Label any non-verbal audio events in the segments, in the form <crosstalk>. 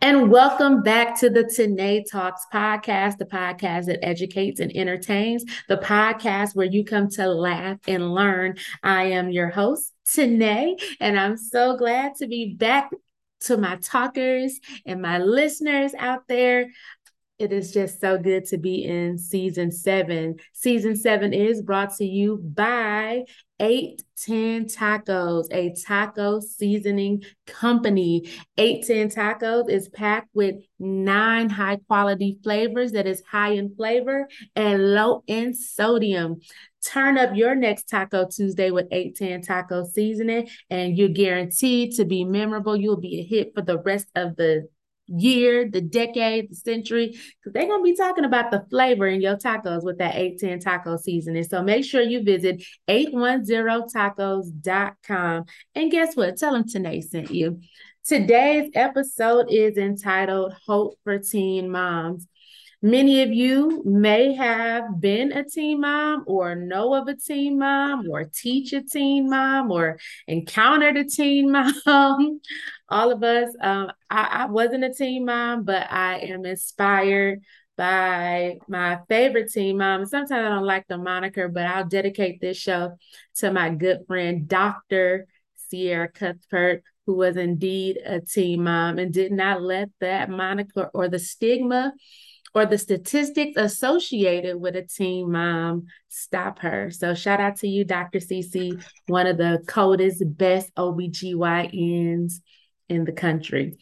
And welcome back to the Tanae Talks podcast, the podcast that educates and entertains, the podcast where you come to laugh and learn. I am your host, Tanae, and I'm so glad to be back to my talkers and my listeners out there. It is just so good to be in season seven. Season seven is brought to you by 810 Tacos, a taco seasoning company. 810 Tacos is packed with nine high quality flavors that is high in flavor and low in sodium. Turn up your next Taco Tuesday with 810 Taco seasoning, and you're guaranteed to be memorable. You'll be a hit for the rest of the year, the decade, the century, because they're going to be talking about the flavor in your tacos with that 810 taco seasoning. So make sure you visit 810tacos.com. And guess what? Tell them Tanae sent you. Today's episode is entitled Hope for Teen Moms. Many of you may have been a teen mom or know of a teen mom or teach a teen mom or encountered a teen <laughs> mom. All of us, um, I, I wasn't a teen mom, but I am inspired by my favorite teen mom. Sometimes I don't like the moniker, but I'll dedicate this show to my good friend, Dr. Sierra Cuthbert, who was indeed a teen mom and did not let that moniker or the stigma or the statistics associated with a teen mom stop her. So shout out to you, Dr. CC, one of the coldest, best OBGYNs in the country.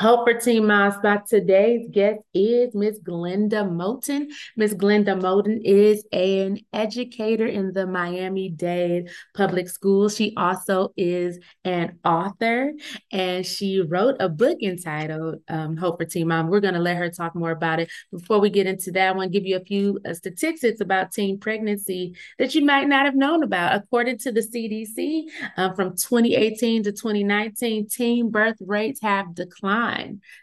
Hope for Teen Mom Spot. Today's guest is Miss Glenda Moten. Miss Glenda Moten is an educator in the Miami Dade Public Schools. She also is an author and she wrote a book entitled um, Hope for Teen Mom. We're going to let her talk more about it. Before we get into that, I want to give you a few uh, statistics about teen pregnancy that you might not have known about. According to the CDC, um, from 2018 to 2019, teen birth rates have declined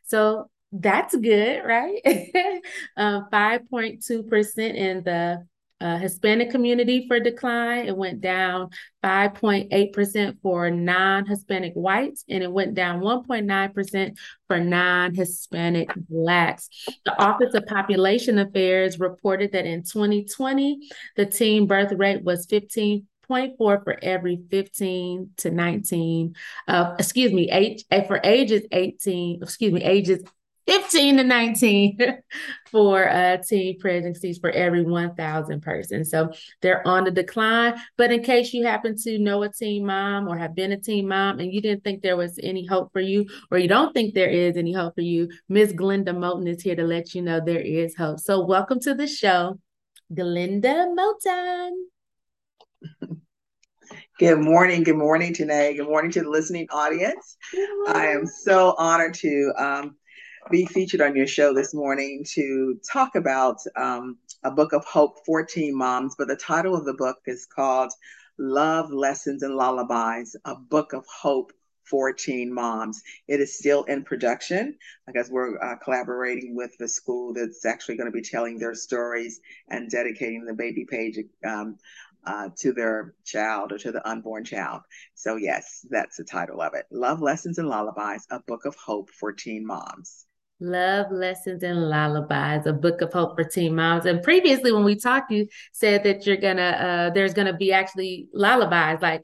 so that's good, right? <laughs> um, 5.2% in the uh, Hispanic community for decline. It went down 5.8% for non Hispanic whites, and it went down 1.9% for non Hispanic Blacks. The Office of Population Affairs reported that in 2020, the teen birth rate was 15 0.4 for every 15 to 19, uh, excuse me, age eh, for ages 18, excuse me, ages 15 to 19 <laughs> for uh, teen pregnancies for every 1,000 persons. So they're on the decline. But in case you happen to know a teen mom or have been a teen mom and you didn't think there was any hope for you, or you don't think there is any hope for you, Miss Glenda Moten is here to let you know there is hope. So welcome to the show, Glenda Moten. Good morning. Good morning, Tanae. Good morning to the listening audience. I am so honored to um, be featured on your show this morning to talk about um, a book of hope for teen moms. But the title of the book is called Love Lessons and Lullabies, a book of hope for teen moms. It is still in production because we're uh, collaborating with the school that's actually going to be telling their stories and dedicating the baby page um, uh, to their child or to the unborn child. So, yes, that's the title of it Love Lessons and Lullabies, a book of hope for teen moms. Love Lessons and Lullabies, a book of hope for teen moms. And previously, when we talked, you said that you're gonna, uh, there's gonna be actually lullabies, like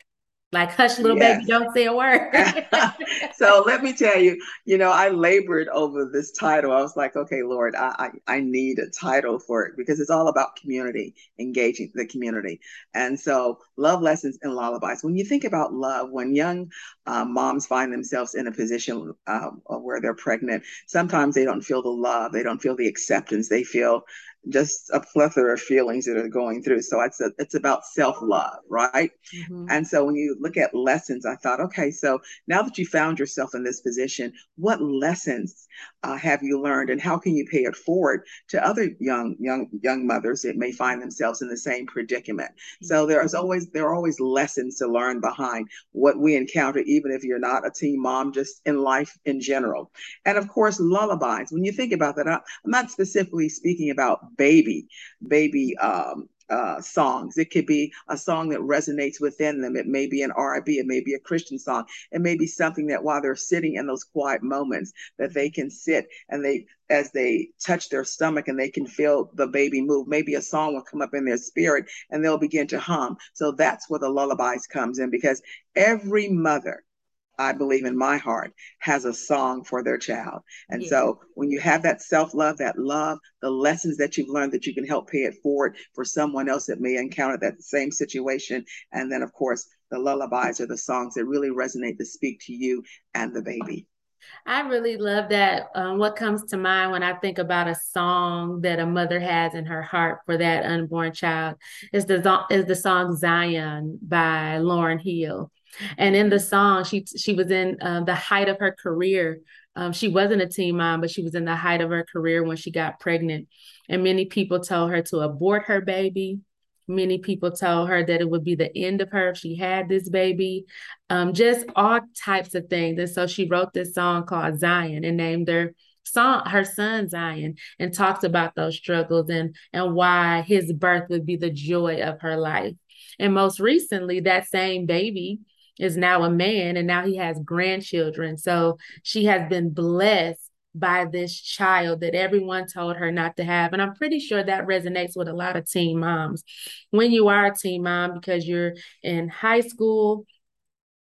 like hush little yes. baby don't say a word. <laughs> So let me tell you you know i labored over this title. I was like okay lord I, I, I need a title for it because it's all about community engaging the community. And so love lessons and lullabies. When you think about love when young uh, moms find themselves in a position uh, where they're pregnant sometimes they don't feel the love they don't feel the acceptance they feel just a plethora of feelings that are going through. So it's a, it's about self love, right? Mm-hmm. And so when you look at lessons, I thought, okay, so now that you found yourself in this position, what lessons uh, have you learned, and how can you pay it forward to other young young young mothers that may find themselves in the same predicament? So there's always there are always lessons to learn behind what we encounter, even if you're not a teen mom, just in life in general. And of course, lullabies. When you think about that, I'm not specifically speaking about baby, baby um, uh, songs. It could be a song that resonates within them. It may be an R&B. It may be a Christian song. It may be something that while they're sitting in those quiet moments, that they can sit and they, as they touch their stomach and they can feel the baby move. Maybe a song will come up in their spirit and they'll begin to hum. So that's where the lullabies comes in because every mother I believe in my heart, has a song for their child. And yeah. so when you have that self love, that love, the lessons that you've learned that you can help pay it forward for someone else that may encounter that same situation. And then, of course, the lullabies are the songs that really resonate to speak to you and the baby. I really love that. Um, what comes to mind when I think about a song that a mother has in her heart for that unborn child is the is the song Zion by Lauryn Hill. And in the song, she she was in uh, the height of her career. Um, she wasn't a teen mom, but she was in the height of her career when she got pregnant. And many people told her to abort her baby. Many people told her that it would be the end of her if she had this baby. Um, just all types of things. And so she wrote this song called Zion and named her song her son Zion and talked about those struggles and and why his birth would be the joy of her life. And most recently, that same baby is now a man and now he has grandchildren. So she has been blessed by this child that everyone told her not to have. And I'm pretty sure that resonates with a lot of teen moms. When you are a teen mom, because you're in high school,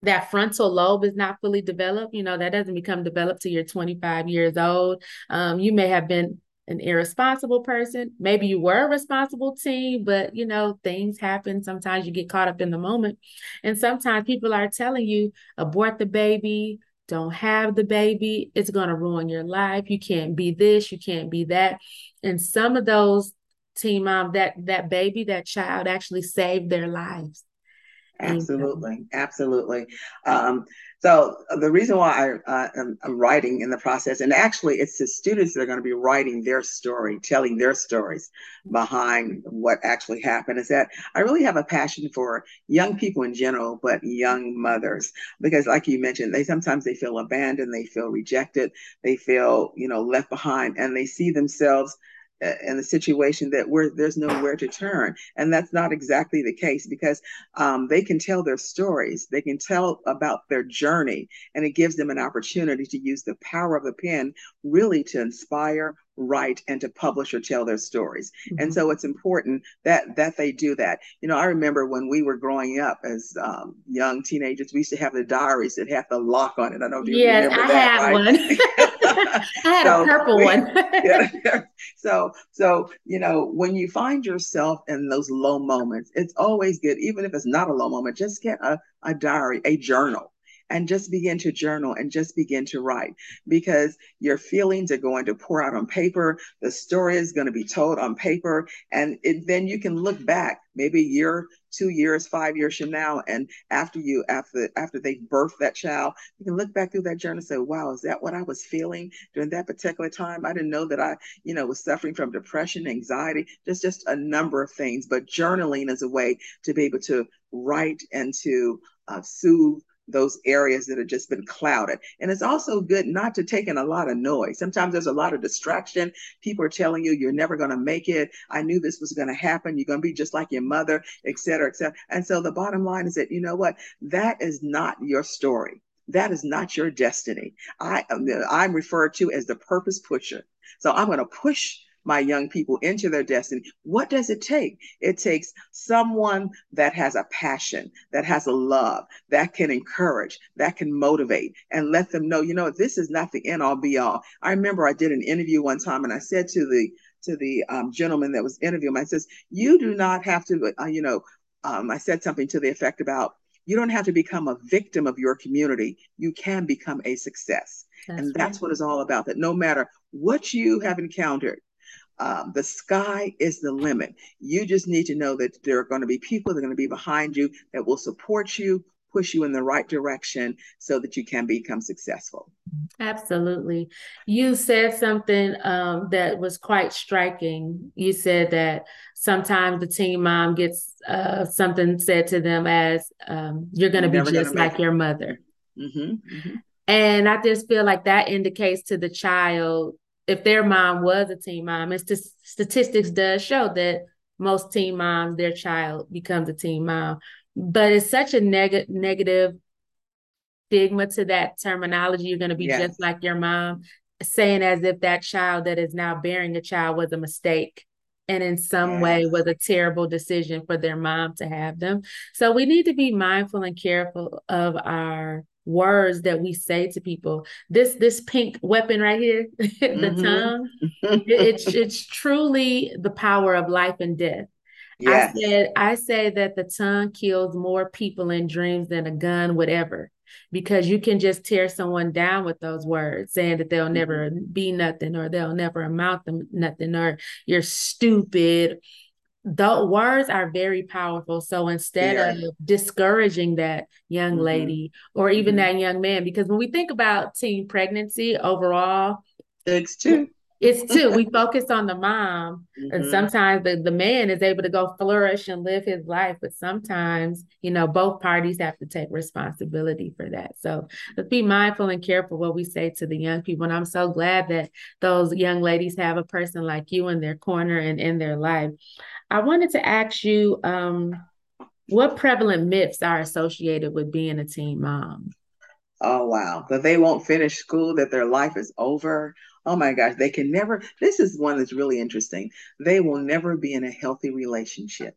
that frontal lobe is not fully developed. You know, that doesn't become developed till you're 25 years old. Um, you may have been an irresponsible person. Maybe you were a responsible teen, but you know, things happen. Sometimes you get caught up in the moment. And sometimes people are telling you, abort the baby, don't have the baby. It's going to ruin your life. You can't be this, you can't be that. And some of those teen moms, that that baby, that child actually saved their lives. Absolutely, absolutely. Um, so uh, the reason why I, am, I'm writing in the process, and actually it's the students that are going to be writing their story, telling their stories behind what actually happened, is that I really have a passion for young people in general, but young mothers, because like you mentioned, they sometimes they feel abandoned, they feel rejected, they feel you know left behind, and they see themselves in the situation that where there's nowhere to turn. And that's not exactly the case because um, they can tell their stories. They can tell about their journey and it gives them an opportunity to use the power of the pen really to inspire write and to publish or tell their stories mm-hmm. and so it's important that that they do that you know i remember when we were growing up as um, young teenagers we used to have the diaries that had the lock on it i don't know if you yes, remember I that had right? one <laughs> i had so, a purple we, one <laughs> yeah. <laughs> so so you know when you find yourself in those low moments it's always good even if it's not a low moment just get a, a diary a journal and just begin to journal and just begin to write because your feelings are going to pour out on paper. The story is going to be told on paper. And it, then you can look back maybe a year, two years, five years from now. And after you, after, after they birth that child, you can look back through that journal and say, wow, is that what I was feeling during that particular time? I didn't know that I, you know, was suffering from depression, anxiety, just, just a number of things. But journaling is a way to be able to write and to uh, soothe those areas that have just been clouded. And it's also good not to take in a lot of noise. Sometimes there's a lot of distraction. People are telling you you're never going to make it. I knew this was going to happen. You're going to be just like your mother, et cetera, et cetera. And so the bottom line is that, you know what? That is not your story. That is not your destiny. I, um, I'm referred to as the purpose pusher. So I'm going to push my young people into their destiny. What does it take? It takes someone that has a passion, that has a love, that can encourage, that can motivate, and let them know, you know, this is not the end all be all. I remember I did an interview one time and I said to the to the um, gentleman that was interviewing, I says, you do not have to, uh, you know, um, I said something to the effect about you don't have to become a victim of your community. You can become a success. That's and that's right. what it's all about. That no matter what you have encountered, um, the sky is the limit. You just need to know that there are going to be people that are going to be behind you that will support you, push you in the right direction so that you can become successful. Absolutely. You said something um, that was quite striking. You said that sometimes the teen mom gets uh, something said to them as, um, You're going to be just like your mother. Mm-hmm, mm-hmm. And I just feel like that indicates to the child if their mom was a teen mom, and st- statistics does show that most teen moms, their child becomes a teen mom. But it's such a neg- negative stigma to that terminology. You're going to be yes. just like your mom, saying as if that child that is now bearing a child was a mistake and in some yes. way was a terrible decision for their mom to have them. So we need to be mindful and careful of our words that we say to people. This this pink weapon right here, <laughs> the mm-hmm. tongue, it, <laughs> it's it's truly the power of life and death. Yes. I said I say that the tongue kills more people in dreams than a gun would ever because you can just tear someone down with those words, saying that they'll never mm-hmm. be nothing or they'll never amount to nothing or you're stupid. The words are very powerful. So instead yeah. of discouraging that young mm-hmm. lady or even mm-hmm. that young man, because when we think about teen pregnancy overall, it's true it's <laughs> two. we focus on the mom, mm-hmm. and sometimes the, the man is able to go flourish and live his life, but sometimes, you know, both parties have to take responsibility for that. So let's be mindful and careful what we say to the young people. And I'm so glad that those young ladies have a person like you in their corner and in their life. I wanted to ask you um, what prevalent myths are associated with being a teen mom? Oh wow, that they won't finish school, that their life is over, oh my gosh, they can never, this is one that's really interesting. They will never be in a healthy relationship.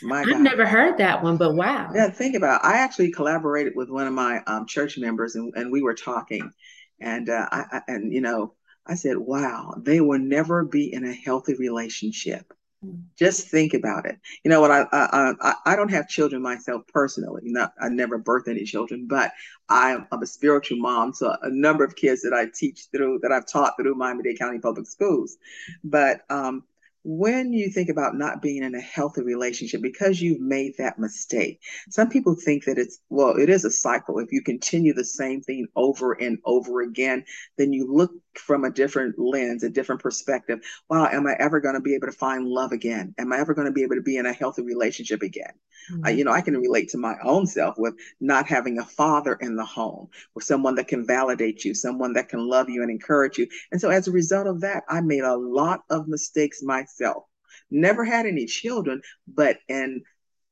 My I've God. never heard that one, but wow. Yeah, think about it. I actually collaborated with one of my um, church members and, and we were talking. And uh, I, I and you know, I said, wow, they will never be in a healthy relationship. Just think about it. You know what? I I I don't have children myself personally. Not I never birthed any children, but I'm, I'm a spiritual mom. So a number of kids that I teach through that I've taught through Miami Dade County Public Schools. But um, when you think about not being in a healthy relationship because you've made that mistake, some people think that it's, well, it is a cycle. If you continue the same thing over and over again, then you look from a different lens, a different perspective. Wow, am I ever going to be able to find love again? Am I ever going to be able to be in a healthy relationship again? Mm-hmm. Uh, you know, I can relate to my own self with not having a father in the home, or someone that can validate you, someone that can love you and encourage you. And so, as a result of that, I made a lot of mistakes myself. Never had any children, but in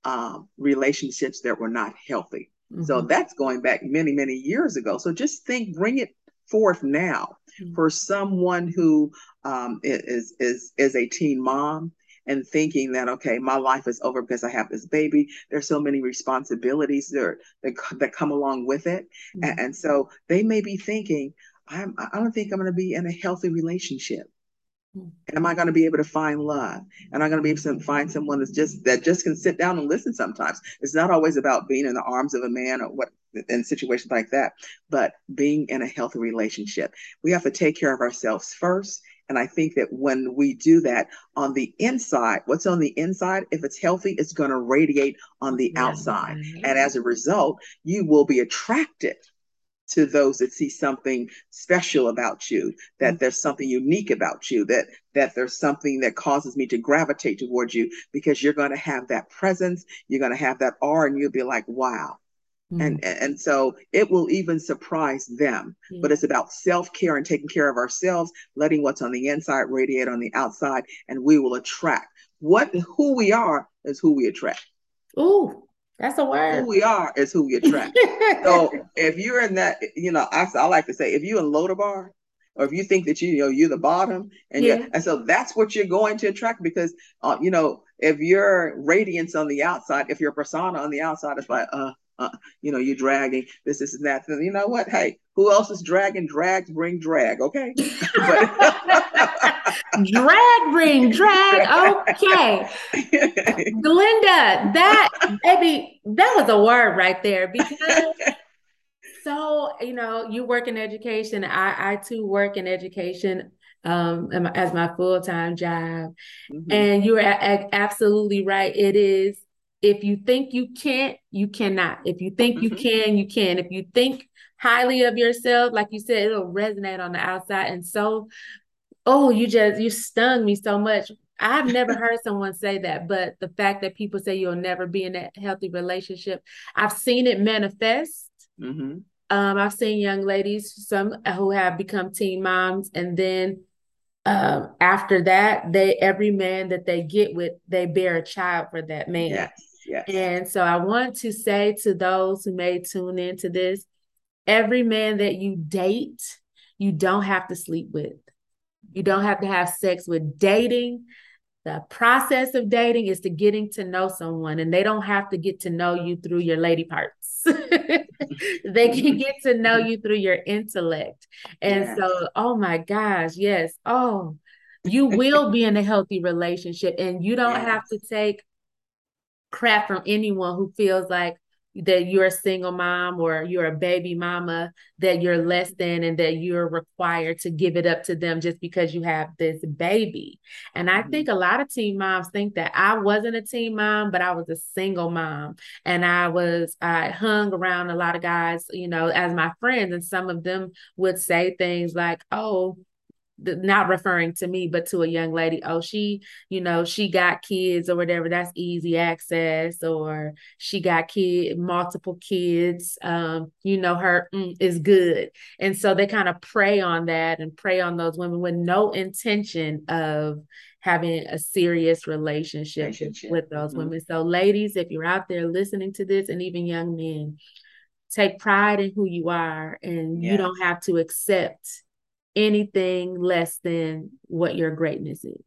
um, relationships that were not healthy. Mm-hmm. So that's going back many, many years ago. So just think, bring it forth now mm-hmm. for someone who um, is is is a teen mom and thinking that okay my life is over because i have this baby there's so many responsibilities there that, that come along with it mm-hmm. and, and, so they may be thinking I'm, i don't think i'm going to be in a healthy relationship. Am i going to be able to find love? Am i going to be able to find someone that's just that just can sit down and listen sometimes? It's not always about being in the arms of a man or what in situations like that but being in a healthy relationship. We have to take care of ourselves first and I think that when we do that on the inside, what's on the inside, if it's healthy, it's going to radiate on the outside. And mm-hmm. as a result, you will be attracted to those that see something special about you that mm-hmm. there's something unique about you that that there's something that causes me to gravitate towards you because you're going to have that presence you're going to have that aura and you'll be like wow Mm-hmm. And and so it will even surprise them. But it's about self-care and taking care of ourselves, letting what's on the inside radiate on the outside, and we will attract. What who we are is who we attract. Ooh, that's a word. Who we are is who we attract. so <laughs> if you're in that, you know, I, I like to say, if you're in Lodabar, or if you think that you, you know you're the bottom, and yeah. and so that's what you're going to attract because uh, you know if your radiance on the outside, if your persona on the outside is like, uh, uh, you know, you're dragging this, this, and that. And you know what? Hey, who else is dragging? Drags bring drag, okay? <laughs> <laughs> drag bring drag, okay. Glenda, that baby, that was a word right there because so you know, you work in education. I I too work in education um as my full-time job. Mm-hmm. And you're a- absolutely right. It is if you think you can't, you cannot. If you think you mm-hmm. can, you can. If you think highly of yourself, like you said, it'll resonate on the outside. And so, oh, you just you stung me so much. I've never heard someone say that, but the fact that people say you'll never be in that healthy relationship, I've seen it manifest. Mm-hmm. Um, I've seen young ladies, some who have become teen moms, and then um, after that, they every man that they get with, they bear a child for that man. Yes. Yes. And so I want to say to those who may tune into this, every man that you date, you don't have to sleep with. You don't have to have sex with dating. The process of dating is to getting to know someone, and they don't have to get to know you through your lady parts. <laughs> they can get to know you through your intellect. And yes. so, oh my gosh, yes. Oh, you will be in a healthy relationship, and you don't yes. have to take crap from anyone who feels like that you're a single mom or you're a baby mama that you're less than and that you're required to give it up to them just because you have this baby. And I mm-hmm. think a lot of teen moms think that I wasn't a teen mom, but I was a single mom. And I was, I hung around a lot of guys, you know, as my friends. And some of them would say things like, oh, not referring to me but to a young lady oh she you know she got kids or whatever that's easy access or she got kid multiple kids um you know her mm, is good and so they kind of prey on that and prey on those women with no intention of having a serious relationship, relationship. with those mm-hmm. women so ladies if you're out there listening to this and even young men take pride in who you are and yes. you don't have to accept anything less than what your greatness is.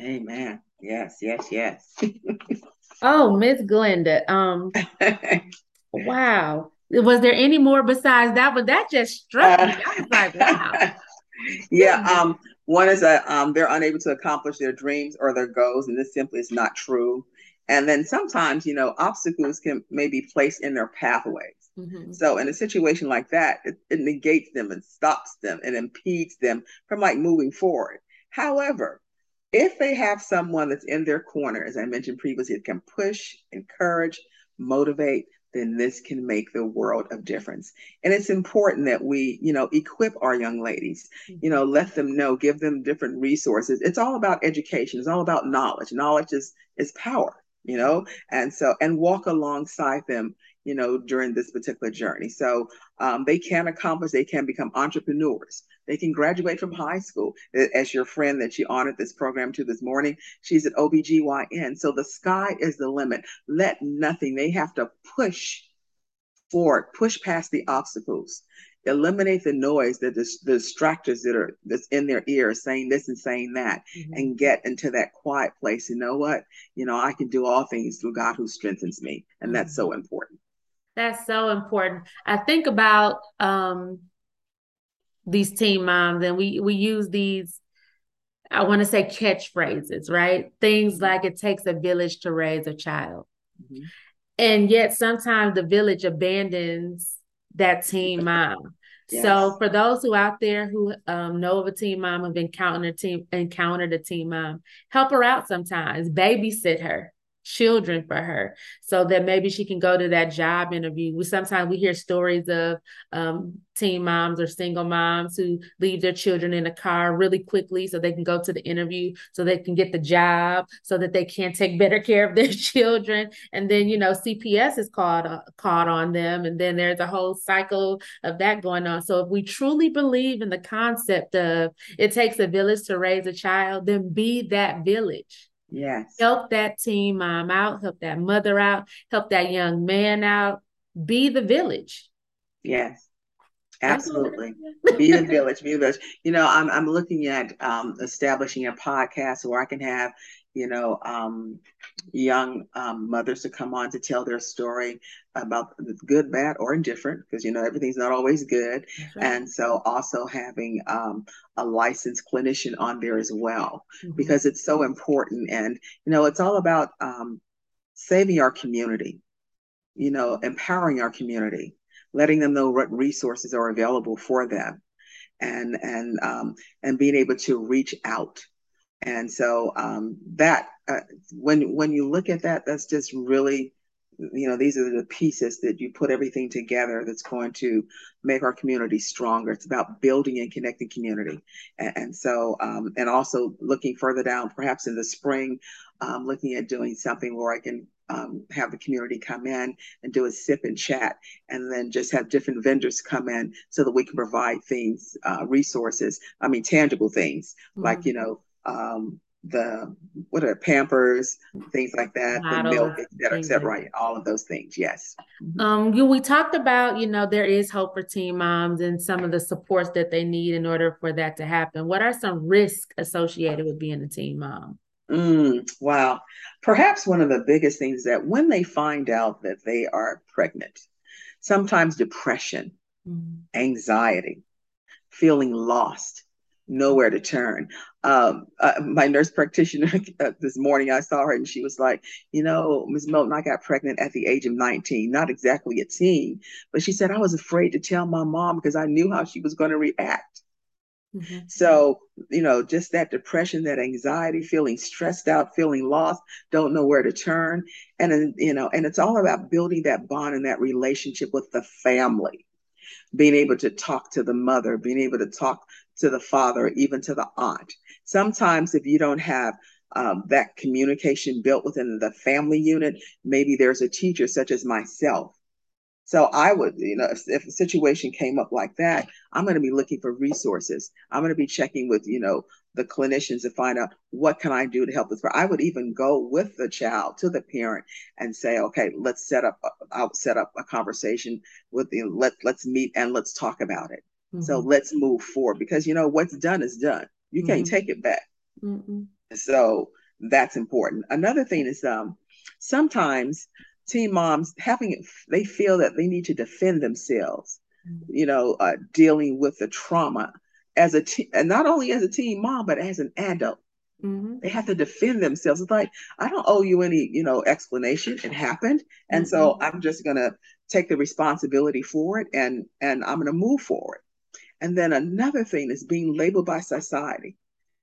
Amen. Yes, yes, yes. <laughs> oh, Miss Glenda. Um <laughs> wow. Was there any more besides that? But that just struck me. I was like, wow. <laughs> yeah. Um, one is that um they're unable to accomplish their dreams or their goals, and this simply is not true. And then sometimes, you know, obstacles can maybe placed in their pathways. Mm-hmm. So in a situation like that, it, it negates them and stops them and impedes them from like moving forward. However, if they have someone that's in their corner, as I mentioned previously, it can push, encourage, motivate, then this can make the world of difference. And it's important that we, you know, equip our young ladies, you know, let them know, give them different resources. It's all about education. It's all about knowledge. Knowledge is is power, you know, and so and walk alongside them, you know, during this particular journey. So um, they can accomplish, they can become entrepreneurs. They can graduate from high school. As your friend that she honored this program to this morning, she's at OBGYN. So the sky is the limit. Let nothing, they have to push forward, push past the obstacles. Eliminate the noise, the, the, the distractors that are that's in their ears, saying this and saying that, mm-hmm. and get into that quiet place. You know what? You know, I can do all things through God who strengthens me. And that's so mm-hmm. important. That's so important. I think about um, these teen moms, and we we use these. I want to say catchphrases, right? Things mm-hmm. like it takes a village to raise a child, mm-hmm. and yet sometimes the village abandons that teen mom. Yes. So for those who out there who um, know of a teen mom, have encountered a teen encountered a teen mom, help her out sometimes, babysit her, children for her so that maybe she can go to that job interview. We sometimes we hear stories of um, teen moms or single moms who leave their children in a car really quickly so they can go to the interview, so they can get the job, so that they can take better <laughs> care of their children. And then you know CPS is called uh, called on them, and then there's a whole cycle of that going on. So if we truly believe in the concept of it takes a village to raise a child, then be that village Yes. Help that teen mom out, help that mother out, help that young man out. Be the village. Yes. Absolutely. be the village, be the village. You know, I'm I'm looking at um, establishing a podcast where I can have, you know, um, young um, mothers to come on to tell their story about good, bad, or indifferent, because you know everything's not always good. Right. And so, also having um, a licensed clinician on there as well, mm-hmm. because it's so important. And you know, it's all about um, saving our community. You know, empowering our community, letting them know what resources are available for them, and and um, and being able to reach out and so um, that uh, when when you look at that, that's just really you know these are the pieces that you put everything together that's going to make our community stronger it's about building and connecting community and, and so um, and also looking further down perhaps in the spring um, looking at doing something where i can um, have the community come in and do a sip and chat, and then just have different vendors come in so that we can provide things, uh, resources. I mean, tangible things mm-hmm. like you know um, the what are Pampers, things like that, the milk, et cetera, et cetera, right? All of those things, yes. Um, you, we talked about, you know, there is hope for teen moms and some of the supports that they need in order for that to happen. What are some risks associated with being a teen mom? Mm, wow. Perhaps one of the biggest things that when they find out that they are pregnant, sometimes depression, mm. anxiety, feeling lost, nowhere to turn. Um, uh, my nurse practitioner <laughs> uh, this morning, I saw her and she was like, you know, Ms. Milton, I got pregnant at the age of 19, not exactly a teen, but she said I was afraid to tell my mom because I knew how she was going to react. Mm-hmm. So, you know, just that depression, that anxiety, feeling stressed out, feeling lost, don't know where to turn. And, you know, and it's all about building that bond and that relationship with the family, being able to talk to the mother, being able to talk to the father, even to the aunt. Sometimes, if you don't have um, that communication built within the family unit, maybe there's a teacher such as myself. So I would, you know, if, if a situation came up like that, I'm going to be looking for resources. I'm going to be checking with, you know, the clinicians to find out what can I do to help this. Person. I would even go with the child to the parent and say, okay, let's set up, I'll set up a conversation with the, let, let's meet and let's talk about it. Mm-hmm. So let's move forward because you know what's done is done. You mm-hmm. can't take it back. Mm-hmm. So that's important. Another thing is um sometimes teen moms having it, they feel that they need to defend themselves. Mm-hmm. You know, uh, dealing with the trauma as a teen, and not only as a teen mom but as an adult. Mm-hmm. They have to defend themselves. It's like I don't owe you any, you know, explanation. It happened, and so mm-hmm. I'm just gonna take the responsibility for it, and and I'm gonna move forward. And then another thing is being labeled by society.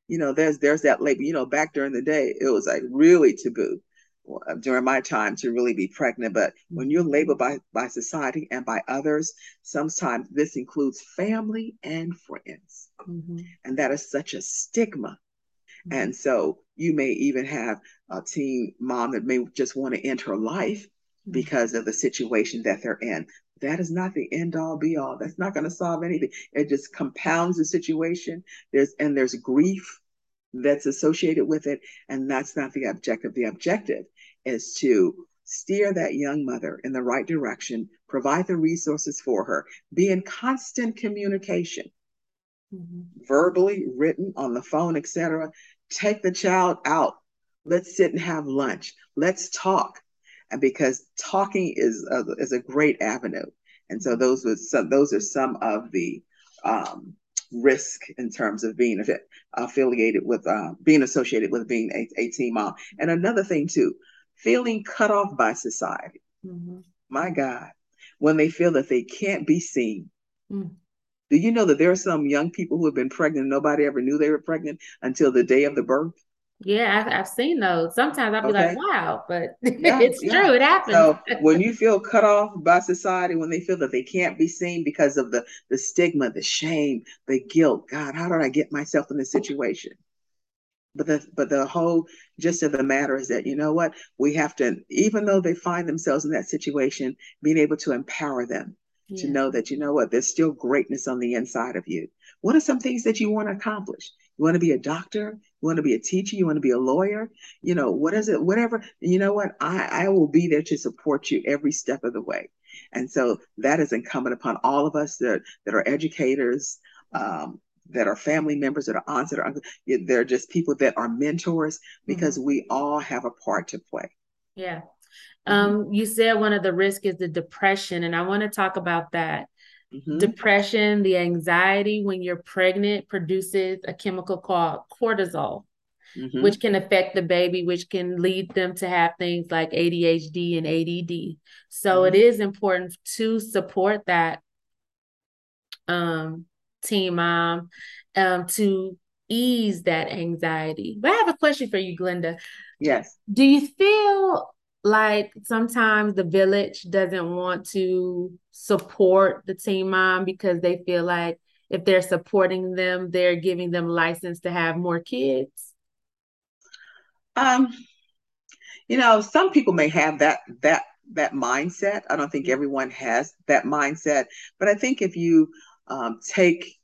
You know, there's there's that label. You know, back during the day, it was like really taboo uh, during my time to really be pregnant. But when you're labeled by by society and by others, sometimes this includes family and friends, mm-hmm. and that is such a stigma. Mm-hmm. And so you may even have a teen mom that may just want to end her life mm-hmm. because of the situation that they're in that is not the end all be all. That's not going to solve anything. It just compounds the situation. There's and there's grief that's associated with it, and that's not the objective. The objective is to steer that young mother in the right direction, provide the resources for her, be in constant communication, mm-hmm. verbally, written, on the phone, etc. Take the child out. Let's sit and have lunch. Let's talk because talking is a, is a great avenue. And so those was some, those are some of the um, risk in terms of being affiliated with uh, being associated with being a, a teen mom. And another thing too, feeling cut off by society. Mm-hmm. My God, when they feel that they can't be seen. Mm. Do you know that there are some young people who have been pregnant? Nobody ever knew they were pregnant until the day of the birth. Yeah, I, have seen those. Sometimes I'll be okay. like, wow, but <laughs> yeah, it's yeah. true. It happens. So when you feel cut off by society, when they feel that they can't be seen because of the, the stigma, the shame, the guilt, God, how did I get myself in this situation? But the but the whole gist of the matter is that you know what we have to, even though they find themselves in that situation, being able to empower them yeah. to know that you know what there's still greatness on the inside of you. What are some things that you want to accomplish? You want to be a doctor? You want to be a teacher? You want to be a lawyer? You know, what is it? Whatever. You know what? I, I will be there to support you every step of the way. And so that is incumbent upon all of us that, that are educators, um, that are family members, that are aunts, that are uncles. They're just people that are mentors because mm-hmm. we all have a part to play. Yeah. Mm-hmm. Um, you said one of the risks is the depression, and I want to talk about that. Mm-hmm. Depression, the anxiety when you're pregnant produces a chemical called cortisol, mm-hmm. which can affect the baby, which can lead them to have things like ADHD and ADD. So mm-hmm. it is important to support that um, teen mom um, to ease that anxiety. But I have a question for you, Glenda. Yes. Do you feel like sometimes the village doesn't want to support the teen mom because they feel like if they're supporting them, they're giving them license to have more kids? Um, you know, some people may have that that that mindset. I don't think mm-hmm. everyone has that mindset, but I think if you um, take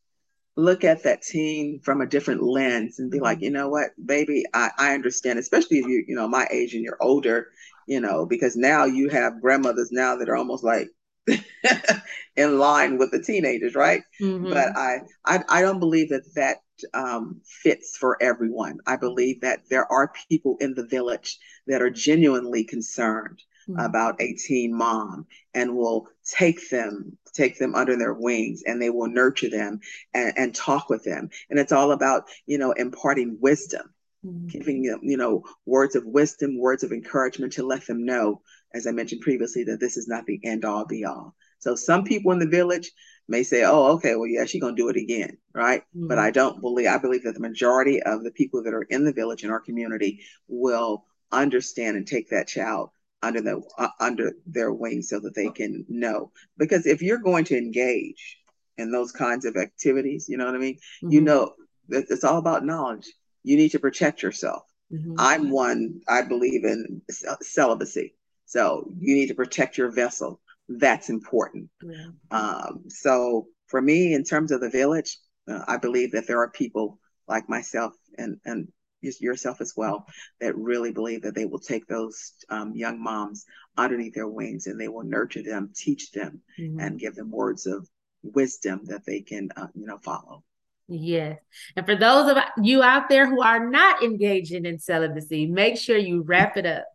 look at that teen from a different lens and be like, mm-hmm. you know what, baby, I, I understand, especially if you, you know, my age and you're older, you know, because now you have grandmothers now that are almost like <laughs> in line with the teenagers, right? Mm-hmm. But I, I, I don't believe that that um, fits for everyone. I believe that there are people in the village that are genuinely concerned mm-hmm. about a teen mom and will take them take them under their wings and they will nurture them and, and talk with them and it's all about you know imparting wisdom mm-hmm. giving them you know words of wisdom words of encouragement to let them know as i mentioned previously that this is not the end all be all so some people in the village may say oh okay well yeah she's going to do it again right mm-hmm. but i don't believe i believe that the majority of the people that are in the village in our community will understand and take that child under the uh, under their wing so that they can know because if you're going to engage in those kinds of activities you know what i mean mm-hmm. you know it's all about knowledge you need to protect yourself mm-hmm. i'm one i believe in celibacy so you need to protect your vessel that's important yeah. um, so for me in terms of the village uh, i believe that there are people like myself and and yourself as well that really believe that they will take those um, young moms underneath their wings and they will nurture them teach them mm-hmm. and give them words of wisdom that they can uh, you know follow Yes. And for those of you out there who are not engaging in celibacy, make sure you wrap it up.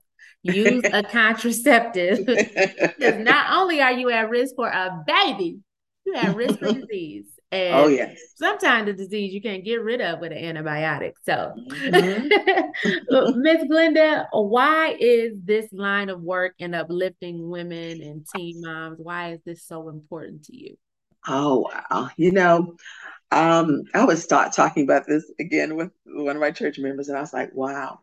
Use a <laughs> contraceptive. <laughs> because not only are you at risk for a baby, you're at risk for disease. <laughs> Oh, and oh yes. Sometimes the disease you can't get rid of with an antibiotic. So, mm-hmm. Miss Glenda, why is this line of work and uplifting women and teen moms? Why is this so important to you? Oh wow! You know, um, I was start talking about this again with one of my church members, and I was like, "Wow,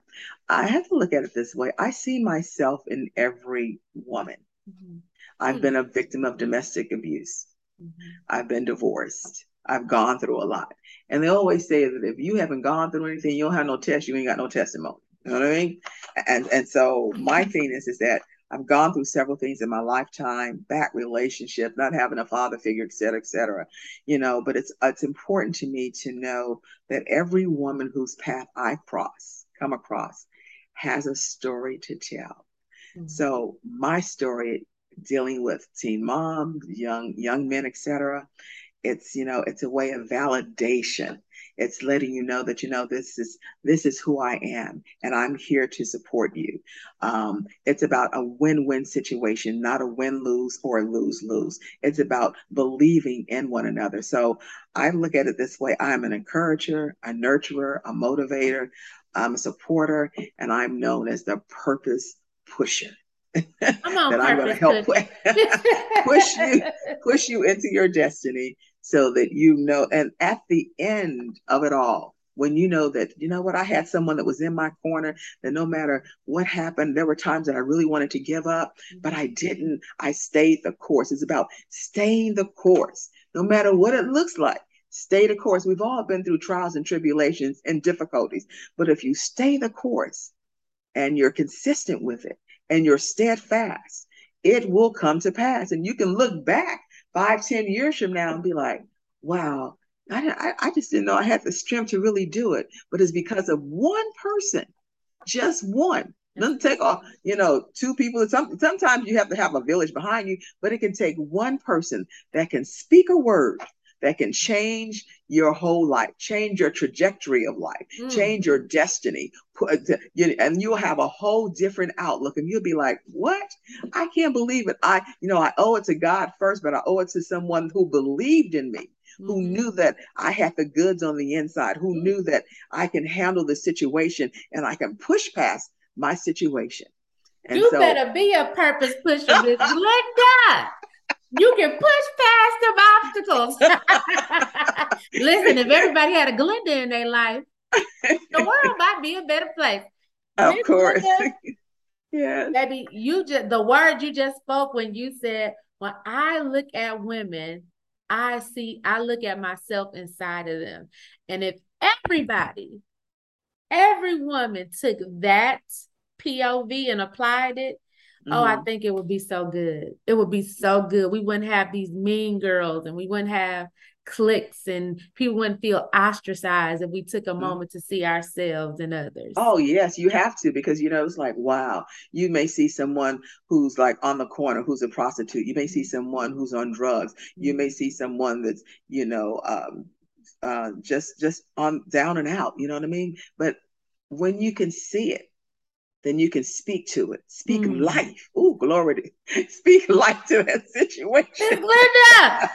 I have to look at it this way. I see myself in every woman. Mm-hmm. I've mm-hmm. been a victim of domestic abuse. Mm-hmm. I've been divorced. I've gone through a lot. And they always say that if you haven't gone through anything, you don't have no test, you ain't got no testimony. You know what I mean? And and so my thing is is that I've gone through several things in my lifetime, back relationship, not having a father figure, et cetera, et cetera. You know, but it's it's important to me to know that every woman whose path I cross, come across, has a story to tell. Mm-hmm. So my story dealing with teen moms, young young men, etc. It's you know it's a way of validation. It's letting you know that you know this is this is who I am, and I'm here to support you. Um, it's about a win-win situation, not a win-lose or a lose-lose. It's about believing in one another. So I look at it this way: I'm an encourager, a nurturer, a motivator. I'm a supporter, and I'm known as the purpose pusher. <laughs> that I'm going to help <laughs> push you push you into your destiny so that you know and at the end of it all when you know that you know what I had someone that was in my corner that no matter what happened there were times that I really wanted to give up but I didn't. I stayed the course. It's about staying the course no matter what it looks like. Stay the course. We've all been through trials and tribulations and difficulties but if you stay the course and you're consistent with it and you're steadfast, it will come to pass. And you can look back five, ten years from now and be like, wow, I, I, just didn't know I had the strength to really do it. But it's because of one person, just one. Doesn't take off, you know, two people. Some, sometimes you have to have a village behind you, but it can take one person that can speak a word that can change your whole life, change your trajectory of life, mm. change your destiny. Put, you, And you'll have a whole different outlook. And you'll be like, what? I can't believe it. I, you know, I owe it to God first, but I owe it to someone who believed in me. Who mm-hmm. knew that I had the goods on the inside, who knew that I can handle the situation and I can push past my situation. And you so, better be a purpose pusher, Miss Linda you can push past them obstacles. <laughs> Listen, if everybody had a Glenda in their life, the world might be a better place. Of course. <laughs> yeah. Baby, you just the word you just spoke when you said, when I look at women, I see, I look at myself inside of them. And if everybody, every woman took that POV and applied it, mm-hmm. oh, I mm-hmm. think it would be so good. It would be so good. We wouldn't have these mean girls and we wouldn't have cliques and people wouldn't feel ostracized if we took a mm-hmm. moment to see ourselves and others. Oh, yes, you have to because you know it's like, wow, you may see someone who's like on the corner who's a prostitute. You may see mm-hmm. someone who's on drugs. You may see someone that's, you know, um, uh, just just on down and out. You know what I mean? But when you can see it, then you can speak to it. Speak mm. life. Oh, glory to <laughs> speak life to that situation. Linda.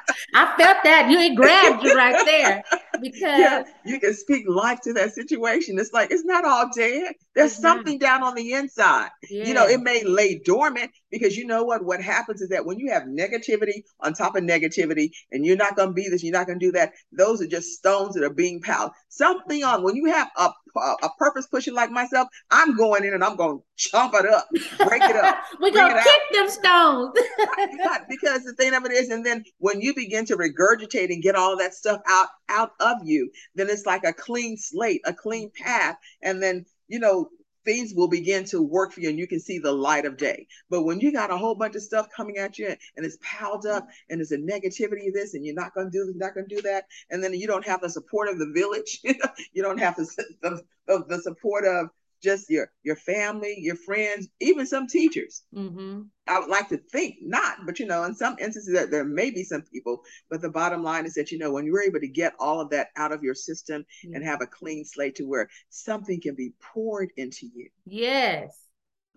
<laughs> I felt that. You ain't grabbed you right there. Because yeah, you can speak life to that situation. It's like it's not all dead. There's something down on the inside. Yeah. You know, it may lay dormant because you know what? What happens is that when you have negativity on top of negativity, and you're not going to be this, you're not going to do that. Those are just stones that are being piled. Something on when you have a a purpose pushing like myself, I'm going in and I'm going to chomp it up, break it up. We're going to kick them stones. <laughs> because the thing of it is, and then when you begin to regurgitate and get all that stuff out out of you, then it's like a clean slate, a clean path. And then, you know, things will begin to work for you and you can see the light of day. But when you got a whole bunch of stuff coming at you and it's piled up and there's a negativity of this and you're not going to do this, not going to do that, and then you don't have the support of the village, <laughs> you don't have the, the, the support of just your your family, your friends, even some teachers. Mm-hmm. I would like to think not, but you know, in some instances that there may be some people. But the bottom line is that you know when you're able to get all of that out of your system mm-hmm. and have a clean slate to where something can be poured into you. Yes.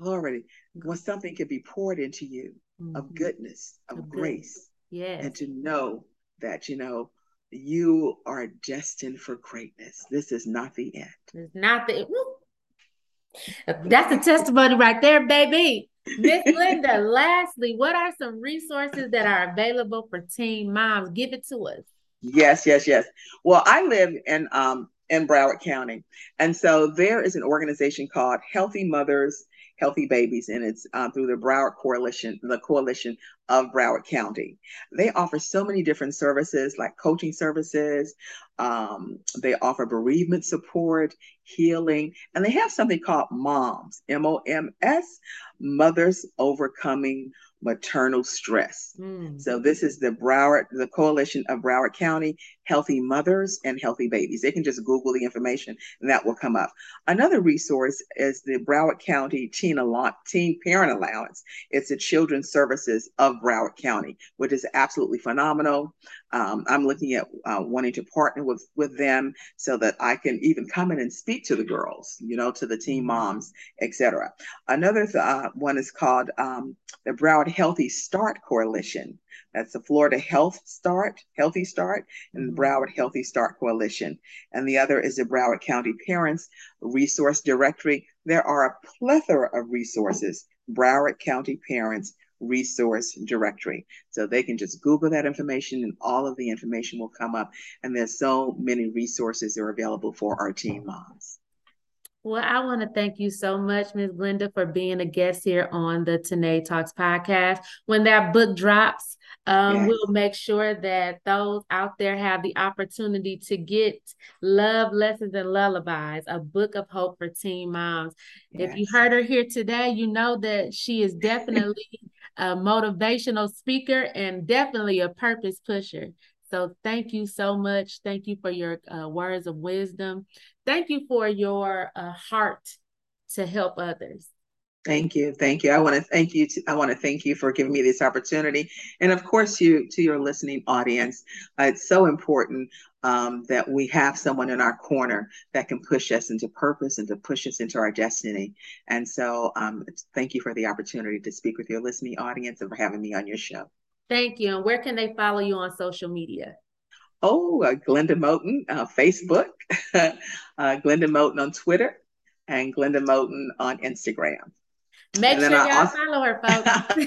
Already, when something can be poured into you mm-hmm. of goodness, of, of grace, yes, and to know that you know you are destined for greatness. This is not the end. It's not the. Woo that's a testimony right there, baby. Miss Linda, <laughs> lastly, what are some resources that are available for teen moms? Give it to us. Yes, yes, yes. Well, I live in um in Broward County, and so there is an organization called Healthy Mothers healthy babies, and it's uh, through the Broward Coalition, the coalition of Broward County. They offer so many different services like coaching services. Um, they offer bereavement support, healing, and they have something called MOMS, M O M S, Mothers Overcoming maternal stress. Mm. So this is the Broward, the coalition of Broward County Healthy Mothers and Healthy Babies. They can just Google the information and that will come up. Another resource is the Broward County Teen, Allo- Teen Parent Allowance. It's the Children's Services of Broward County, which is absolutely phenomenal. Um, I'm looking at uh, wanting to partner with with them so that I can even come in and speak to the girls, you know, to the teen mm-hmm. moms, etc. Another th- uh, one is called um, the Broward Healthy Start Coalition. That's the Florida Health Start, Healthy Start, and the mm-hmm. Broward Healthy Start Coalition. And the other is the Broward County Parents Resource Directory. There are a plethora of resources. Broward County Parents resource directory. So they can just Google that information and all of the information will come up. And there's so many resources that are available for our teen moms. Well, I want to thank you so much, Ms. Linda, for being a guest here on the Tanae Talks podcast. When that book drops, um, yes. we'll make sure that those out there have the opportunity to get Love Lessons and Lullabies, a book of hope for teen moms. Yes. If you heard her here today, you know that she is <laughs> definitely a motivational speaker and definitely a purpose pusher. So thank you so much. Thank you for your uh, words of wisdom. Thank you for your uh, heart to help others. Thank you. Thank you. I want to thank you. To, I want to thank you for giving me this opportunity. And of course, you to your listening audience. Uh, it's so important um, that we have someone in our corner that can push us into purpose and to push us into our destiny. And so um, thank you for the opportunity to speak with your listening audience and for having me on your show. Thank you. And where can they follow you on social media? Oh, uh, Glenda Moten, uh, Facebook, <laughs> uh, Glenda Moten on Twitter, and Glenda Moten on Instagram. Make sure y'all also, follow her, folks. <laughs>